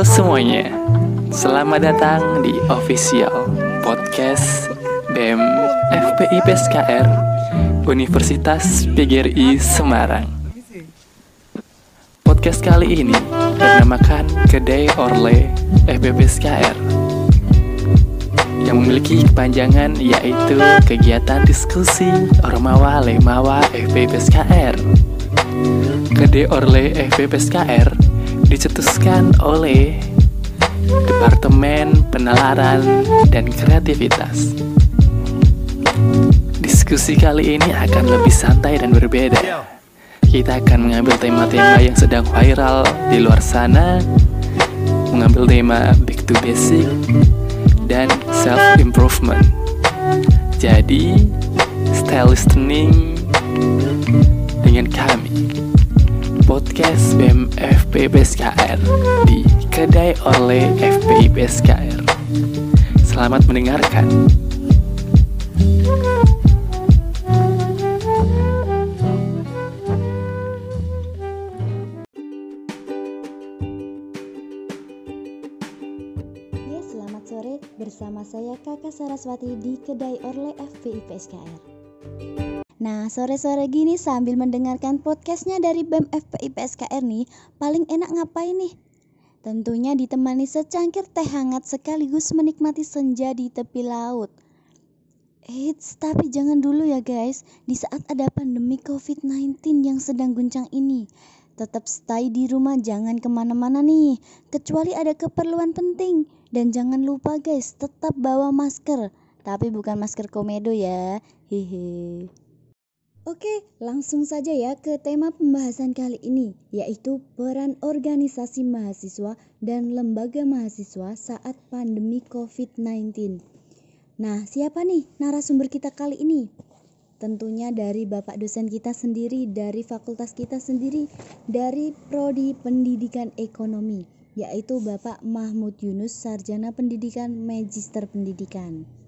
Halo semuanya, selamat datang di official podcast BEM FPI PSKR Universitas PGRI Semarang. Podcast kali ini bernamakan Kedai Orle FPPSKR yang memiliki kepanjangan yaitu kegiatan diskusi Ormawa Lemawa FPPSKR. Kedai Orle FPPSKR dicetuskan oleh Departemen Penalaran dan Kreativitas. Diskusi kali ini akan lebih santai dan berbeda. Kita akan mengambil tema-tema yang sedang viral di luar sana, mengambil tema back to basic dan self improvement. Jadi, style listening dengan kami podcast BEM FP PSKR di Kedai Orle FPI PSKR. Selamat mendengarkan. Ya, selamat sore bersama saya Kakak Saraswati di Kedai Orle FPI PSKR. Nah, sore-sore gini sambil mendengarkan podcastnya dari BEM FPI PSKR nih, paling enak ngapain nih? Tentunya ditemani secangkir teh hangat sekaligus menikmati senja di tepi laut. Eits, tapi jangan dulu ya guys, di saat ada pandemi COVID-19 yang sedang guncang ini. Tetap stay di rumah, jangan ke mana-mana nih, kecuali ada keperluan penting. Dan jangan lupa guys, tetap bawa masker, tapi bukan masker komedo ya, hehe. Oke, langsung saja ya ke tema pembahasan kali ini, yaitu peran organisasi mahasiswa dan lembaga mahasiswa saat pandemi COVID-19. Nah, siapa nih narasumber kita kali ini? Tentunya dari Bapak dosen kita sendiri, dari fakultas kita sendiri, dari Prodi Pendidikan Ekonomi, yaitu Bapak Mahmud Yunus, Sarjana Pendidikan Magister Pendidikan.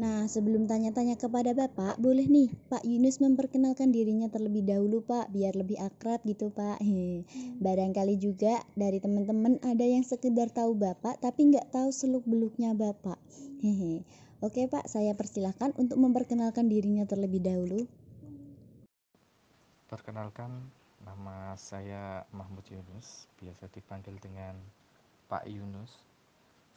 Nah, sebelum tanya-tanya kepada Bapak, boleh nih Pak Yunus memperkenalkan dirinya terlebih dahulu Pak, biar lebih akrab gitu Pak. Hehe. Barangkali juga dari teman-teman ada yang sekedar tahu Bapak tapi nggak tahu seluk-beluknya Bapak. Hehe. Oke Pak, saya persilahkan untuk memperkenalkan dirinya terlebih dahulu. Perkenalkan, nama saya Mahmud Yunus, biasa dipanggil dengan Pak Yunus.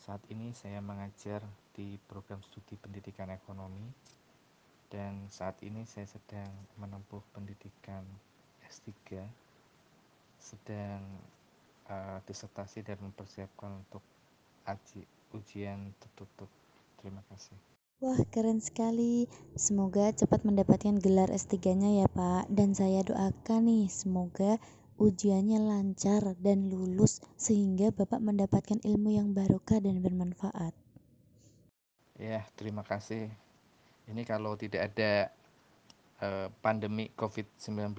Saat ini saya mengajar di program studi pendidikan ekonomi dan saat ini saya sedang menempuh pendidikan S3 sedang uh, disertasi dan mempersiapkan untuk aji, ujian tertutup. Terima kasih. Wah, keren sekali. Semoga cepat mendapatkan gelar S3-nya ya, Pak. Dan saya doakan nih, semoga ujiannya lancar dan lulus sehingga Bapak mendapatkan ilmu yang barokah dan bermanfaat. Ya, terima kasih. Ini kalau tidak ada uh, pandemi COVID-19,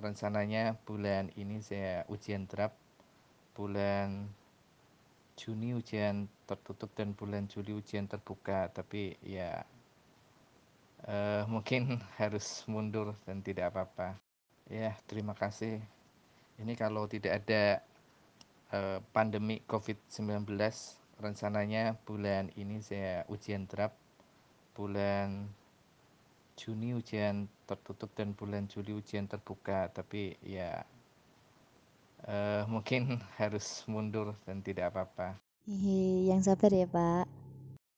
rencananya bulan ini saya ujian draft, bulan Juni ujian tertutup dan bulan Juli ujian terbuka. Tapi ya uh, mungkin harus mundur dan tidak apa-apa. Ya, terima kasih. Ini kalau tidak ada uh, pandemi COVID-19, rencananya bulan ini saya ujian draft, bulan Juni ujian tertutup dan bulan Juli ujian terbuka. Tapi ya uh, mungkin harus mundur dan tidak apa-apa. Yang sabar ya Pak.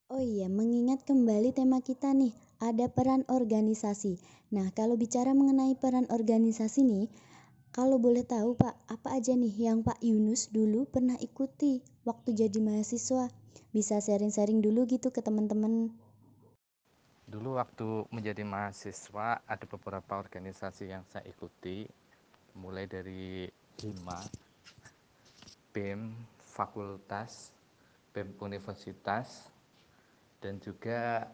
Oh iya, mengingat kembali tema kita nih, ada peran organisasi. Nah, kalau bicara mengenai peran organisasi nih, kalau boleh tahu Pak, apa aja nih yang Pak Yunus dulu pernah ikuti waktu jadi mahasiswa? Bisa sharing-sharing dulu gitu ke teman-teman. Dulu waktu menjadi mahasiswa ada beberapa organisasi yang saya ikuti, mulai dari HIMA, BEM, fakultas, BEM universitas, dan juga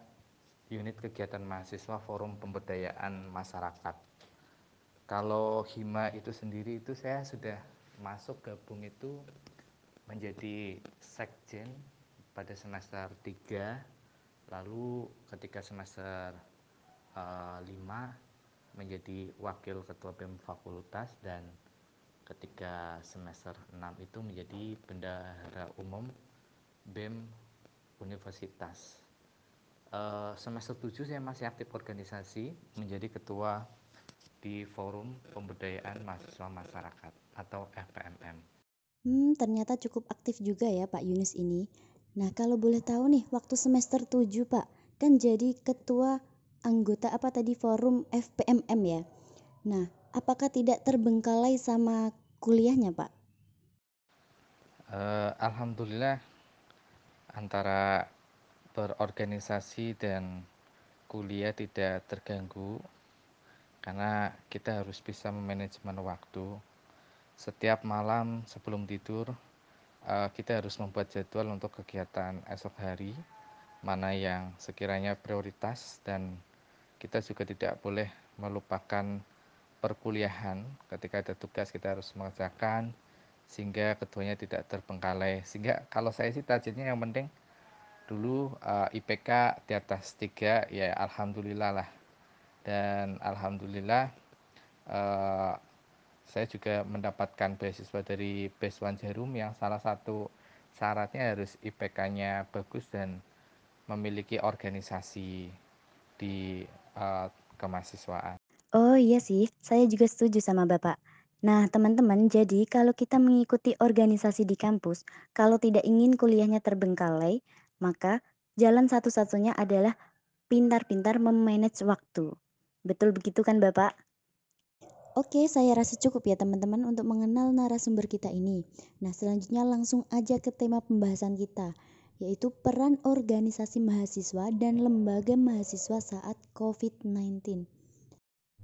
unit kegiatan mahasiswa Forum Pemberdayaan Masyarakat kalau hima itu sendiri itu saya sudah masuk gabung itu menjadi sekjen pada semester 3 lalu ketika semester uh, 5 menjadi wakil ketua BEM fakultas dan ketika semester 6 itu menjadi bendahara umum BEM Universitas. Uh, semester 7 saya masih aktif organisasi menjadi ketua di Forum Pemberdayaan Mahasiswa Masyarakat atau FPMM. Hmm, ternyata cukup aktif juga ya Pak Yunus ini. Nah, kalau boleh tahu nih, waktu semester 7 Pak, kan jadi ketua anggota apa tadi forum FPMM ya. Nah, apakah tidak terbengkalai sama kuliahnya Pak? Uh, Alhamdulillah antara berorganisasi dan kuliah tidak terganggu karena kita harus bisa memanajemen waktu. Setiap malam sebelum tidur, uh, kita harus membuat jadwal untuk kegiatan esok hari, mana yang sekiranya prioritas, dan kita juga tidak boleh melupakan perkuliahan. Ketika ada tugas, kita harus mengerjakan sehingga keduanya tidak terbengkalai. Sehingga kalau saya sih targetnya yang penting dulu eh, IPK di atas 3 ya alhamdulillah lah dan alhamdulillah uh, saya juga mendapatkan beasiswa dari Beswan Jarum yang salah satu syaratnya harus IPK-nya bagus dan memiliki organisasi di uh, kemahasiswaan. Oh iya sih, saya juga setuju sama Bapak. Nah, teman-teman, jadi kalau kita mengikuti organisasi di kampus, kalau tidak ingin kuliahnya terbengkalai, maka jalan satu-satunya adalah pintar-pintar memanage waktu. Betul begitu kan Bapak? Oke, saya rasa cukup ya teman-teman untuk mengenal narasumber kita ini. Nah, selanjutnya langsung aja ke tema pembahasan kita, yaitu peran organisasi mahasiswa dan lembaga mahasiswa saat COVID-19.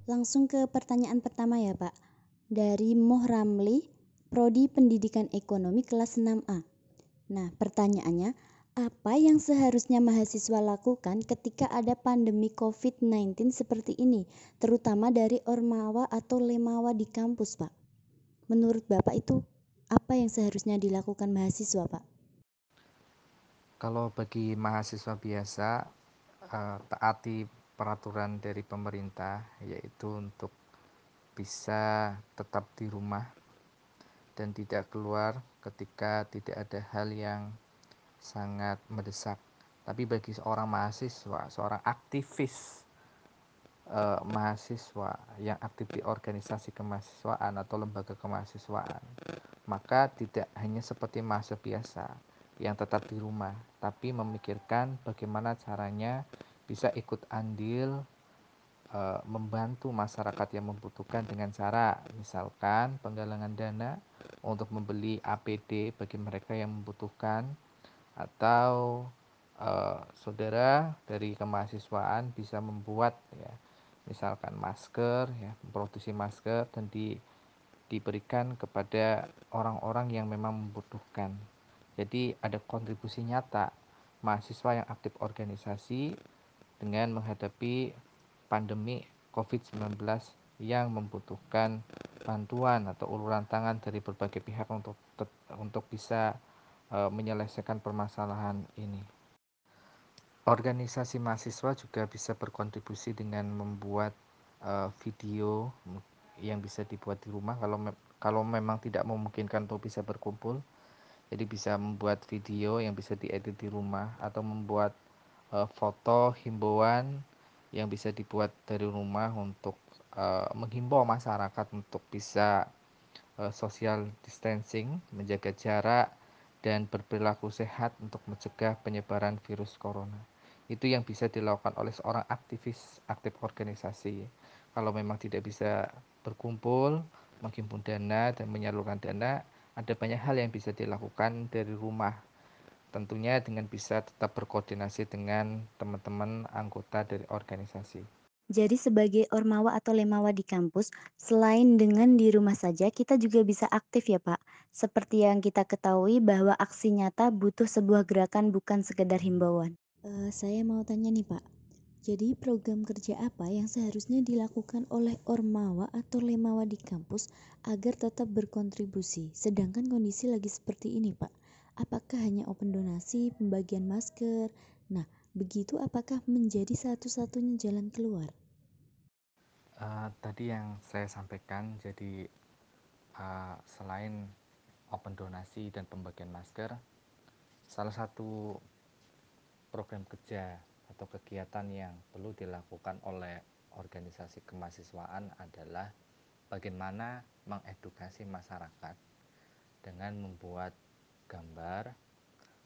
Langsung ke pertanyaan pertama ya Pak. Dari Moh Ramli, Prodi Pendidikan Ekonomi kelas 6A. Nah, pertanyaannya, apa yang seharusnya mahasiswa lakukan ketika ada pandemi COVID-19 seperti ini, terutama dari ormawa atau lemawa di kampus, Pak? Menurut Bapak itu apa yang seharusnya dilakukan mahasiswa, Pak? Kalau bagi mahasiswa biasa, uh, taati peraturan dari pemerintah, yaitu untuk bisa tetap di rumah dan tidak keluar ketika tidak ada hal yang sangat mendesak. Tapi bagi seorang mahasiswa, seorang aktivis eh, mahasiswa yang aktif di organisasi kemahasiswaan atau lembaga kemahasiswaan, maka tidak hanya seperti mahasiswa biasa yang tetap di rumah, tapi memikirkan bagaimana caranya bisa ikut andil e, membantu masyarakat yang membutuhkan dengan cara misalkan penggalangan dana untuk membeli APD bagi mereka yang membutuhkan atau uh, saudara dari kemahasiswaan bisa membuat ya misalkan masker ya memproduksi masker dan di diberikan kepada orang-orang yang memang membutuhkan. Jadi ada kontribusi nyata mahasiswa yang aktif organisasi dengan menghadapi pandemi COVID-19 yang membutuhkan bantuan atau uluran tangan dari berbagai pihak untuk untuk bisa Eh, menyelesaikan permasalahan ini. Organisasi mahasiswa juga bisa berkontribusi dengan membuat uh, video yang bisa dibuat di rumah kalau me kalau memang tidak memungkinkan untuk bisa berkumpul. Jadi bisa membuat video yang bisa diedit di rumah atau membuat uh, foto himbauan yang bisa dibuat dari rumah untuk uh, menghimbau masyarakat untuk bisa uh, social distancing, menjaga jarak dan berperilaku sehat untuk mencegah penyebaran virus corona. Itu yang bisa dilakukan oleh seorang aktivis aktif organisasi. Kalau memang tidak bisa berkumpul, menghimpun dana dan menyalurkan dana, ada banyak hal yang bisa dilakukan dari rumah. Tentunya dengan bisa tetap berkoordinasi dengan teman-teman anggota dari organisasi. Jadi sebagai ormawa atau lemawa di kampus, selain dengan di rumah saja, kita juga bisa aktif ya Pak. Seperti yang kita ketahui bahwa aksi nyata butuh sebuah gerakan bukan sekedar himbauan. Uh, saya mau tanya nih Pak, jadi program kerja apa yang seharusnya dilakukan oleh ormawa atau lemawa di kampus agar tetap berkontribusi, sedangkan kondisi lagi seperti ini Pak? Apakah hanya open donasi, pembagian masker? Nah, begitu apakah menjadi satu-satunya jalan keluar? Uh, tadi yang saya sampaikan, jadi uh, selain open donasi dan pembagian masker, salah satu program kerja atau kegiatan yang perlu dilakukan oleh organisasi kemahasiswaan adalah bagaimana mengedukasi masyarakat dengan membuat gambar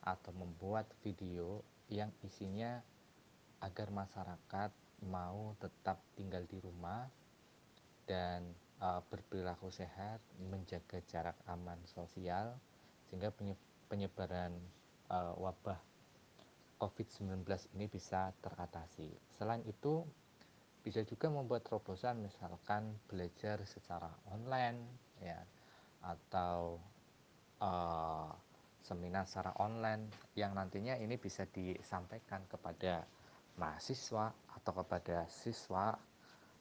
atau membuat video yang isinya agar masyarakat mau tetap tinggal di rumah dan uh, berperilaku sehat, menjaga jarak aman sosial, sehingga penyebaran uh, wabah COVID-19 ini bisa teratasi. Selain itu, bisa juga membuat terobosan misalkan belajar secara online ya atau uh, seminar secara online yang nantinya ini bisa disampaikan kepada mahasiswa atau kepada siswa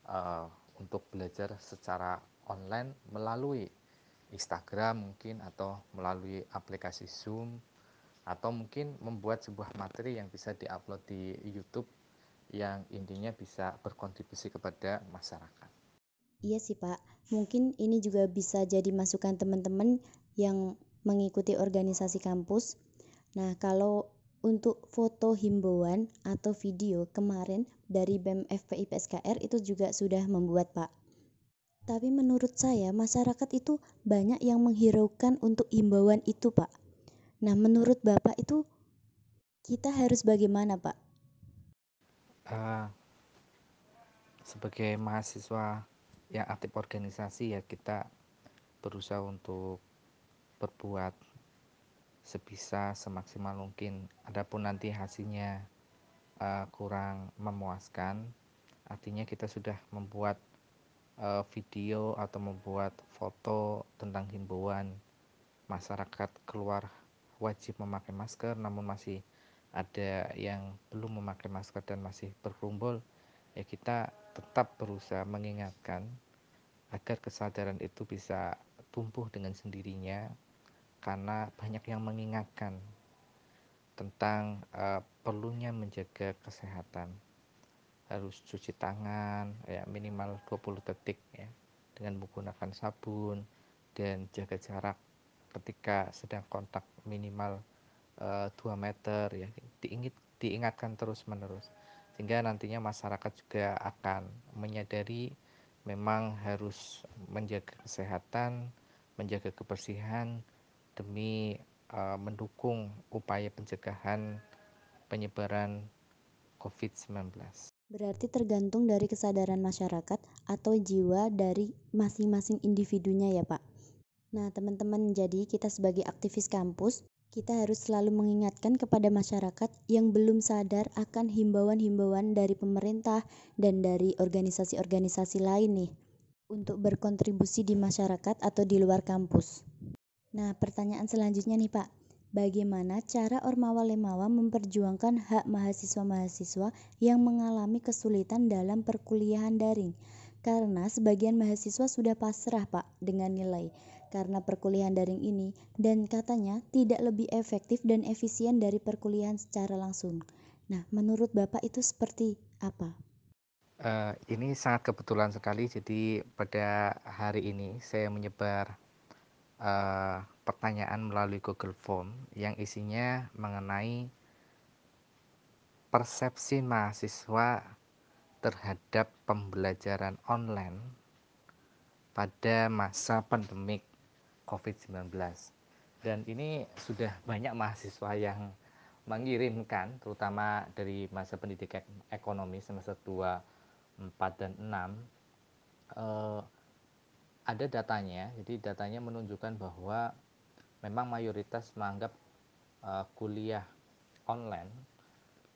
uh, untuk belajar secara online melalui Instagram mungkin atau melalui aplikasi Zoom atau mungkin membuat sebuah materi yang bisa diupload di YouTube yang intinya bisa berkontribusi kepada masyarakat. Iya sih Pak, mungkin ini juga bisa jadi masukan teman-teman yang mengikuti organisasi kampus. Nah, kalau untuk foto himbauan atau video kemarin dari BEM FPI PSKR itu juga sudah membuat Pak. Tapi menurut saya masyarakat itu banyak yang menghiraukan untuk himbauan itu Pak. Nah menurut Bapak itu kita harus bagaimana Pak? Uh, sebagai mahasiswa yang aktif organisasi ya kita berusaha untuk berbuat sebisa semaksimal mungkin. Adapun nanti hasilnya uh, kurang memuaskan, artinya kita sudah membuat uh, video atau membuat foto tentang himbauan masyarakat keluar wajib memakai masker, namun masih ada yang belum memakai masker dan masih berkumpul, ya kita tetap berusaha mengingatkan agar kesadaran itu bisa tumbuh dengan sendirinya karena banyak yang mengingatkan tentang uh, perlunya menjaga kesehatan. Harus cuci tangan ya minimal 20 detik ya dengan menggunakan sabun dan jaga jarak ketika sedang kontak minimal uh, eh, 2 meter ya diingat diingatkan terus menerus sehingga nantinya masyarakat juga akan menyadari memang harus menjaga kesehatan menjaga kebersihan demi uh, mendukung upaya pencegahan penyebaran COVID-19. Berarti tergantung dari kesadaran masyarakat atau jiwa dari masing-masing individunya ya Pak. Nah teman-teman jadi kita sebagai aktivis kampus kita harus selalu mengingatkan kepada masyarakat yang belum sadar akan himbauan-himbauan dari pemerintah dan dari organisasi-organisasi lain nih untuk berkontribusi di masyarakat atau di luar kampus. Nah, pertanyaan selanjutnya nih Pak, bagaimana cara Ormawa Lemawa memperjuangkan hak mahasiswa-mahasiswa yang mengalami kesulitan dalam perkuliahan daring? Karena sebagian mahasiswa sudah pasrah Pak dengan nilai karena perkuliahan daring ini dan katanya tidak lebih efektif dan efisien dari perkuliahan secara langsung. Nah, menurut Bapak itu seperti apa? Uh, ini sangat kebetulan sekali. Jadi pada hari ini saya menyebar uh, pertanyaan melalui Google Form yang isinya mengenai persepsi mahasiswa terhadap pembelajaran online pada masa pandemik COVID-19. Dan ini sudah banyak mahasiswa yang mengirimkan terutama dari masa pendidikan ekonomi semester 2, 4 dan 6 eh, ada datanya, jadi datanya menunjukkan bahwa memang mayoritas menganggap uh, kuliah online,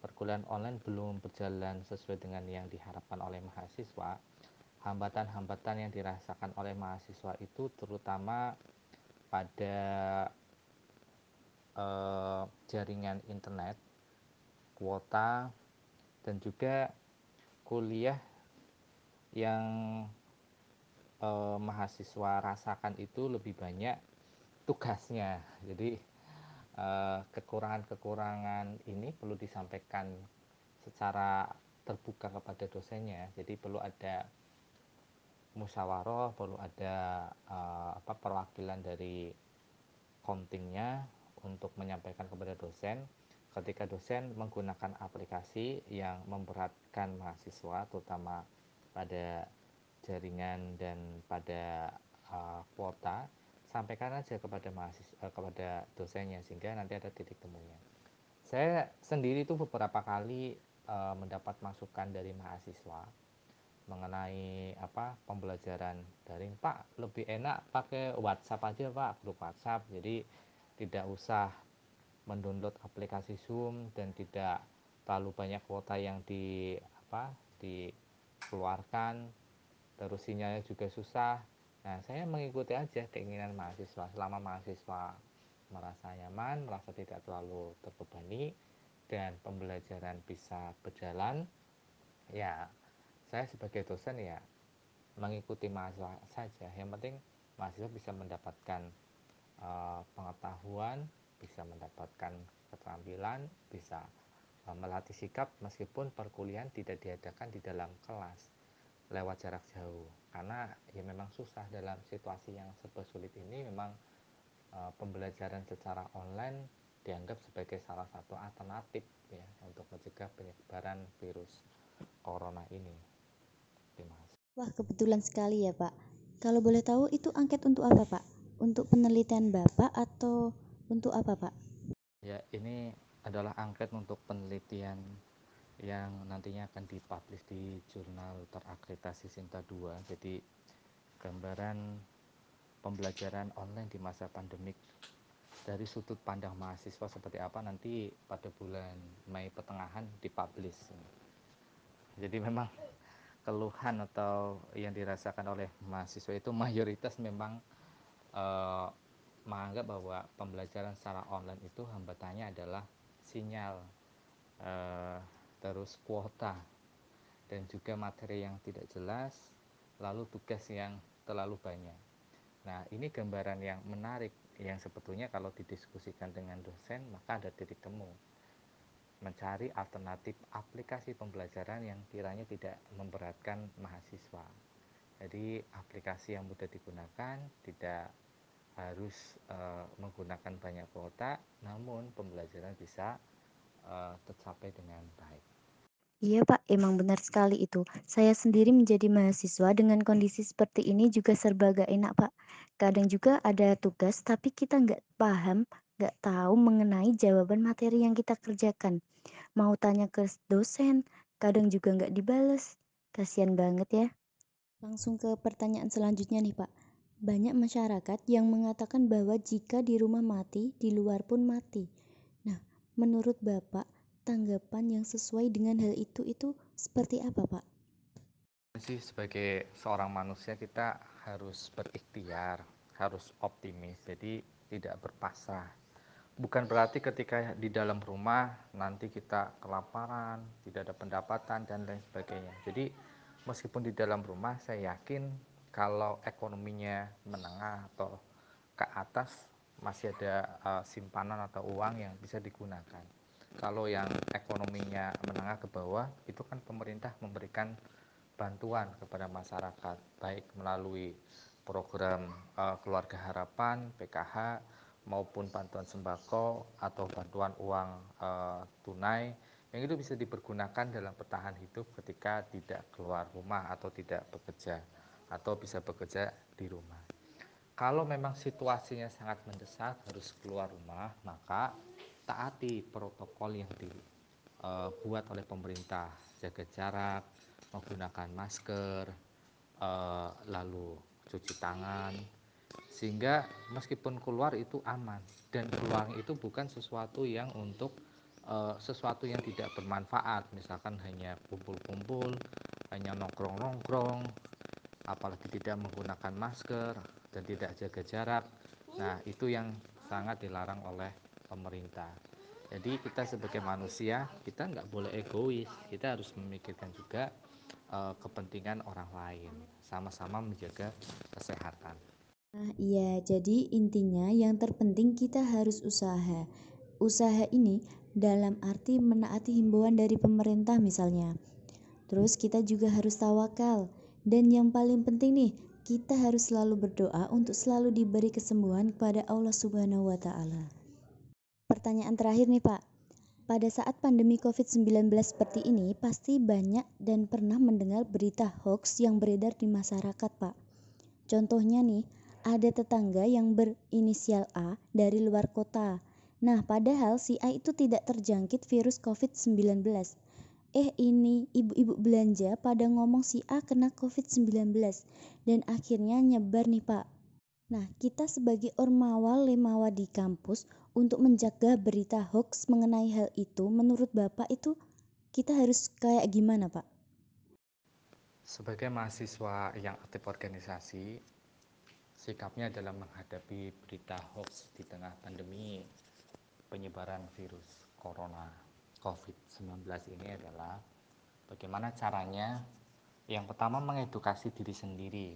perkuliahan online belum berjalan sesuai dengan yang diharapkan oleh mahasiswa. Hambatan-hambatan yang dirasakan oleh mahasiswa itu terutama pada uh, jaringan internet, kuota, dan juga kuliah yang eh, mahasiswa rasakan itu lebih banyak tugasnya. Jadi eh, kekurangan-kekurangan ini perlu disampaikan secara terbuka kepada dosennya. Jadi perlu ada musyawarah perlu ada uh, apa perwakilan dari kontingnya untuk menyampaikan kepada dosen ketika dosen menggunakan aplikasi yang memberatkan mahasiswa terutama pada jaringan dan pada uh, kuota sampaikan aja kepada mahasiswa uh, kepada dosennya sehingga nanti ada titik temunya. Saya sendiri itu beberapa kali uh, mendapat masukan dari mahasiswa mengenai apa pembelajaran daring. Pak lebih enak pakai WhatsApp aja Pak grup WhatsApp. Jadi tidak usah mendownload aplikasi Zoom dan tidak terlalu banyak kuota yang di apa dikeluarkan terus sinyalnya juga susah. Nah saya mengikuti aja keinginan mahasiswa. Selama mahasiswa merasa nyaman merasa tidak terlalu terbebani dan pembelajaran bisa berjalan ya saya sebagai dosen ya mengikuti mahasiswa saja. Yang penting mahasiswa bisa mendapatkan uh, pengetahuan bisa mendapatkan keterampilan bisa uh, melatih sikap meskipun perkuliahan tidak diadakan di dalam kelas lewat jarak jauh karena ya memang susah dalam situasi yang serba sulit ini memang uh, pembelajaran secara online dianggap sebagai salah satu alternatif ya untuk mencegah penyebaran virus corona ini. Wah, kebetulan sekali ya, Pak. Kalau boleh tahu itu angket untuk apa, Pak? Untuk penelitian Bapak atau untuk apa, Pak? Ya, ini adalah angket untuk penelitian yang nantinya akan dipublish di jurnal terakreditasi Sinta 2. Jadi gambaran pembelajaran online di masa pandemik dari sudut pandang mahasiswa seperti apa nanti pada bulan Mei pertengahan dipublish. Jadi memang keluhan atau yang dirasakan oleh mahasiswa itu mayoritas memang uh, menganggap bahwa pembelajaran secara online itu hambatannya adalah sinyal uh, terus kuota dan juga materi yang tidak jelas lalu tugas yang terlalu banyak nah ini gambaran yang menarik yang sebetulnya kalau didiskusikan dengan dosen maka ada titik temu mencari alternatif aplikasi pembelajaran yang kiranya tidak memberatkan mahasiswa. Jadi aplikasi yang mudah digunakan, tidak harus e, menggunakan banyak kuota, namun pembelajaran bisa e, tercapai dengan baik. Iya Pak, emang benar sekali itu. Saya sendiri menjadi mahasiswa dengan kondisi seperti ini juga serba gak enak Pak. Kadang juga ada tugas tapi kita nggak paham nggak tahu mengenai jawaban materi yang kita kerjakan. Mau tanya ke dosen, kadang juga nggak dibales. Kasian banget ya. Langsung ke pertanyaan selanjutnya nih Pak. Banyak masyarakat yang mengatakan bahwa jika di rumah mati, di luar pun mati. Nah, menurut Bapak, tanggapan yang sesuai dengan hal itu itu seperti apa Pak? sih sebagai seorang manusia kita harus berikhtiar, harus optimis, jadi tidak berpasrah bukan berarti ketika di dalam rumah nanti kita kelaparan, tidak ada pendapatan dan lain sebagainya. Jadi meskipun di dalam rumah saya yakin kalau ekonominya menengah atau ke atas masih ada uh, simpanan atau uang yang bisa digunakan. Kalau yang ekonominya menengah ke bawah itu kan pemerintah memberikan bantuan kepada masyarakat baik melalui program uh, keluarga harapan PKH maupun bantuan sembako atau bantuan uang e, tunai yang itu bisa dipergunakan dalam bertahan hidup ketika tidak keluar rumah atau tidak bekerja atau bisa bekerja di rumah. Kalau memang situasinya sangat mendesak harus keluar rumah, maka taati protokol yang dibuat e, oleh pemerintah, jaga jarak, menggunakan masker, e, lalu cuci tangan, sehingga meskipun keluar itu aman. Dan keluar itu bukan sesuatu yang untuk uh, sesuatu yang tidak bermanfaat. Misalkan hanya kumpul-kumpul hanya nongkrong-nongkrong apalagi tidak menggunakan masker dan tidak jaga jarak. Nah itu yang sangat dilarang oleh pemerintah jadi kita sebagai manusia kita nggak boleh egois kita harus memikirkan juga uh, kepentingan orang lain sama-sama menjaga kesehatan Nah, iya, jadi intinya yang terpenting kita harus usaha. Usaha ini dalam arti menaati himbauan dari pemerintah misalnya. Terus kita juga harus tawakal. Dan yang paling penting nih, kita harus selalu berdoa untuk selalu diberi kesembuhan kepada Allah Subhanahu wa taala. Pertanyaan terakhir nih, Pak. Pada saat pandemi COVID-19 seperti ini, pasti banyak dan pernah mendengar berita hoax yang beredar di masyarakat, Pak. Contohnya nih, ada tetangga yang berinisial A dari luar kota. Nah, padahal si A itu tidak terjangkit virus COVID-19. Eh ini ibu-ibu belanja pada ngomong si A kena COVID-19 dan akhirnya nyebar nih pak. Nah, kita sebagai ormawa lemawa di kampus untuk menjaga berita hoax mengenai hal itu, menurut Bapak itu kita harus kayak gimana Pak? Sebagai mahasiswa yang aktif organisasi, sikapnya dalam menghadapi berita hoax di tengah pandemi penyebaran virus corona COVID-19 ini adalah bagaimana caranya yang pertama mengedukasi diri sendiri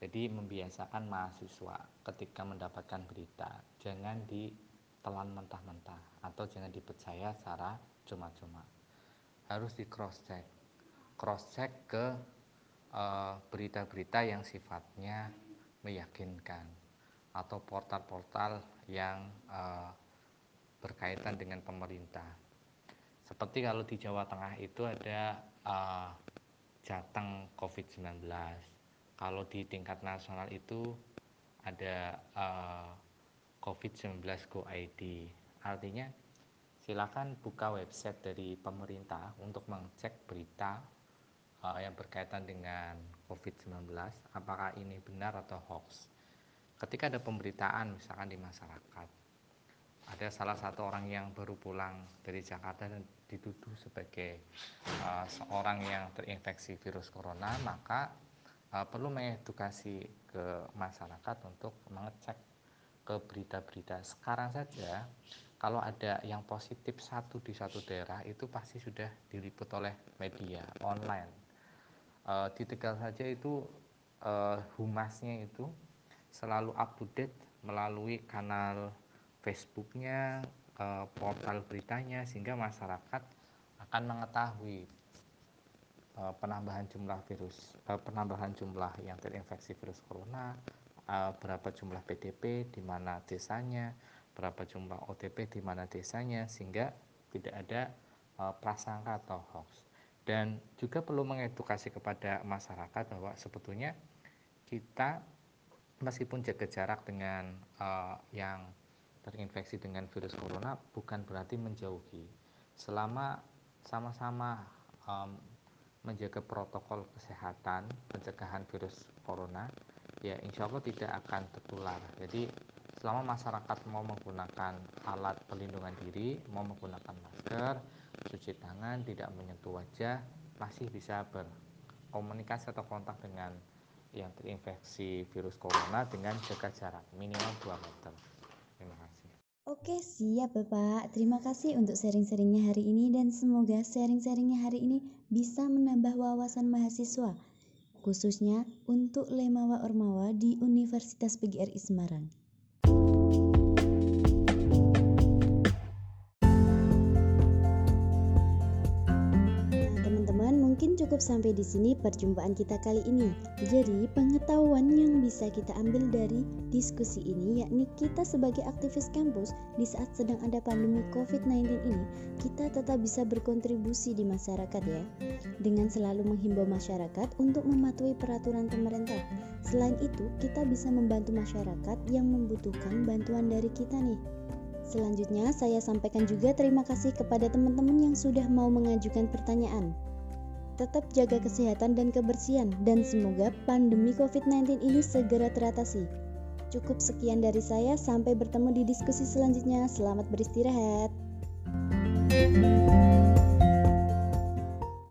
jadi membiasakan mahasiswa ketika mendapatkan berita jangan ditelan mentah-mentah atau jangan dipercaya secara cuma-cuma harus di cross check cross check ke eh, berita-berita yang sifatnya meyakinkan atau portal-portal yang uh, berkaitan dengan pemerintah. Seperti kalau di Jawa Tengah itu ada uh, Jateng COVID-19. Kalau di tingkat nasional itu ada uh, COVID-19 Go ID. Artinya silakan buka website dari pemerintah untuk mengecek berita uh, yang berkaitan dengan COVID-19 apakah ini benar atau hoax ketika ada pemberitaan misalkan di masyarakat ada salah satu orang yang baru pulang dari Jakarta dan dituduh sebagai uh, seorang yang terinfeksi virus corona maka perlu mengedukasi ke masyarakat untuk mengecek ke berita-berita. Sekarang saja kalau ada yang positif satu di satu daerah itu pasti sudah diliput oleh media online. Uh, di Tegal saja itu uh, humasnya itu selalu up to date melalui kanal Facebooknya, uh, portal beritanya sehingga masyarakat akan mengetahui penambahan jumlah virus, uh, penambahan jumlah yang terinfeksi virus corona, uh, berapa jumlah PDP di mana desanya, berapa jumlah OTP di mana desanya sehingga tidak ada prasangka atau hoax. Dan juga perlu mengedukasi kepada masyarakat bahwa sebetulnya kita meskipun jaga jarak dengan yang terinfeksi dengan virus corona bukan berarti menjauhi. Selama sama-sama menjaga protokol kesehatan pencegahan virus corona ya insya Allah tidak akan tertular jadi selama masyarakat mau menggunakan alat pelindungan diri mau menggunakan masker cuci tangan, tidak menyentuh wajah, masih bisa berkomunikasi atau kontak dengan yang terinfeksi virus corona dengan jaga jarak minimal 2 meter. Oke, siap Bapak. Terima kasih untuk sharing-sharingnya hari ini dan semoga sharing-sharingnya hari ini bisa menambah wawasan mahasiswa, khususnya untuk Lemawa Ormawa di Universitas PGRI Semarang. Cukup sampai di sini perjumpaan kita kali ini. Jadi, pengetahuan yang bisa kita ambil dari diskusi ini yakni kita sebagai aktivis kampus di saat sedang ada pandemi COVID-19 ini, kita tetap bisa berkontribusi di masyarakat ya. Dengan selalu menghimbau masyarakat untuk mematuhi peraturan pemerintah. Selain itu, kita bisa membantu masyarakat yang membutuhkan bantuan dari kita nih. Selanjutnya, saya sampaikan juga terima kasih kepada teman-teman yang sudah mau mengajukan pertanyaan. Tetap jaga kesehatan dan kebersihan dan semoga pandemi COVID-19 ini segera teratasi. Cukup sekian dari saya, sampai bertemu di diskusi selanjutnya. Selamat beristirahat. thank you